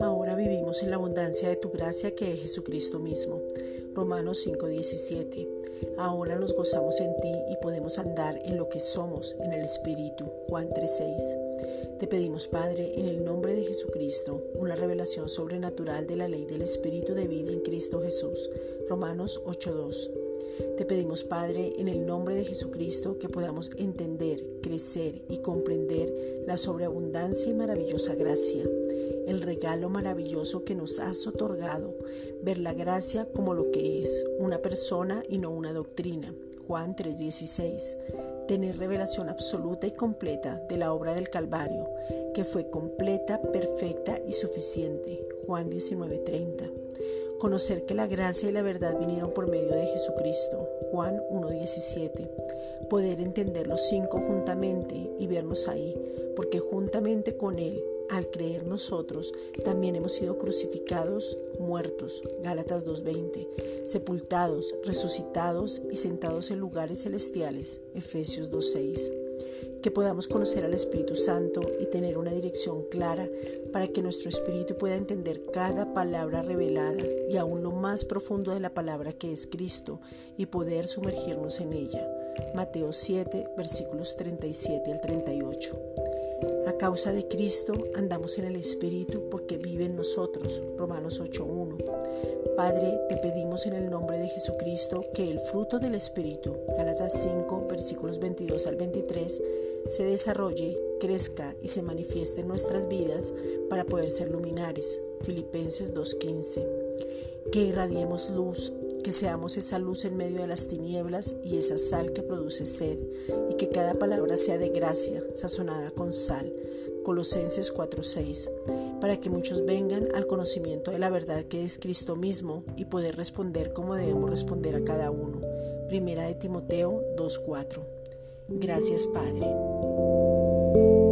Ahora vivimos en la abundancia de tu gracia que es Jesucristo mismo. Romanos 5:17. Ahora nos gozamos en ti y podemos andar en lo que somos en el Espíritu. Juan 3:6. Te pedimos, Padre, en el nombre de Jesucristo, una revelación sobrenatural de la ley del Espíritu de vida en Cristo Jesús. Romanos 8:2. Te pedimos, Padre, en el nombre de Jesucristo, que podamos entender, crecer y comprender la sobreabundancia y maravillosa gracia, el regalo maravilloso que nos has otorgado, ver la gracia como lo que es, una persona y no una doctrina. Juan 3:16 tener revelación absoluta y completa de la obra del Calvario, que fue completa, perfecta y suficiente. Juan 19:30. Conocer que la gracia y la verdad vinieron por medio de Jesucristo. Juan 1:17. Poder entender los cinco juntamente y vernos ahí, porque juntamente con Él al creer nosotros, también hemos sido crucificados, muertos, Gálatas 2.20, sepultados, resucitados y sentados en lugares celestiales, Efesios 2.6. Que podamos conocer al Espíritu Santo y tener una dirección clara para que nuestro espíritu pueda entender cada palabra revelada y aún lo más profundo de la palabra que es Cristo y poder sumergirnos en ella. Mateo 7, versículos 37 al 38. A causa de Cristo andamos en el Espíritu porque vive en nosotros. Romanos 8.1. Padre, te pedimos en el nombre de Jesucristo que el fruto del Espíritu, Galatas 5, versículos 22 al 23, se desarrolle, crezca y se manifieste en nuestras vidas para poder ser luminares. Filipenses 2.15. Que irradiemos luz, que seamos esa luz en medio de las tinieblas y esa sal que produce sed, y que cada palabra sea de gracia, sazonada con sal. Colosenses 4:6, para que muchos vengan al conocimiento de la verdad que es Cristo mismo y poder responder como debemos responder a cada uno. Primera de Timoteo 2:4. Gracias Padre. thank you.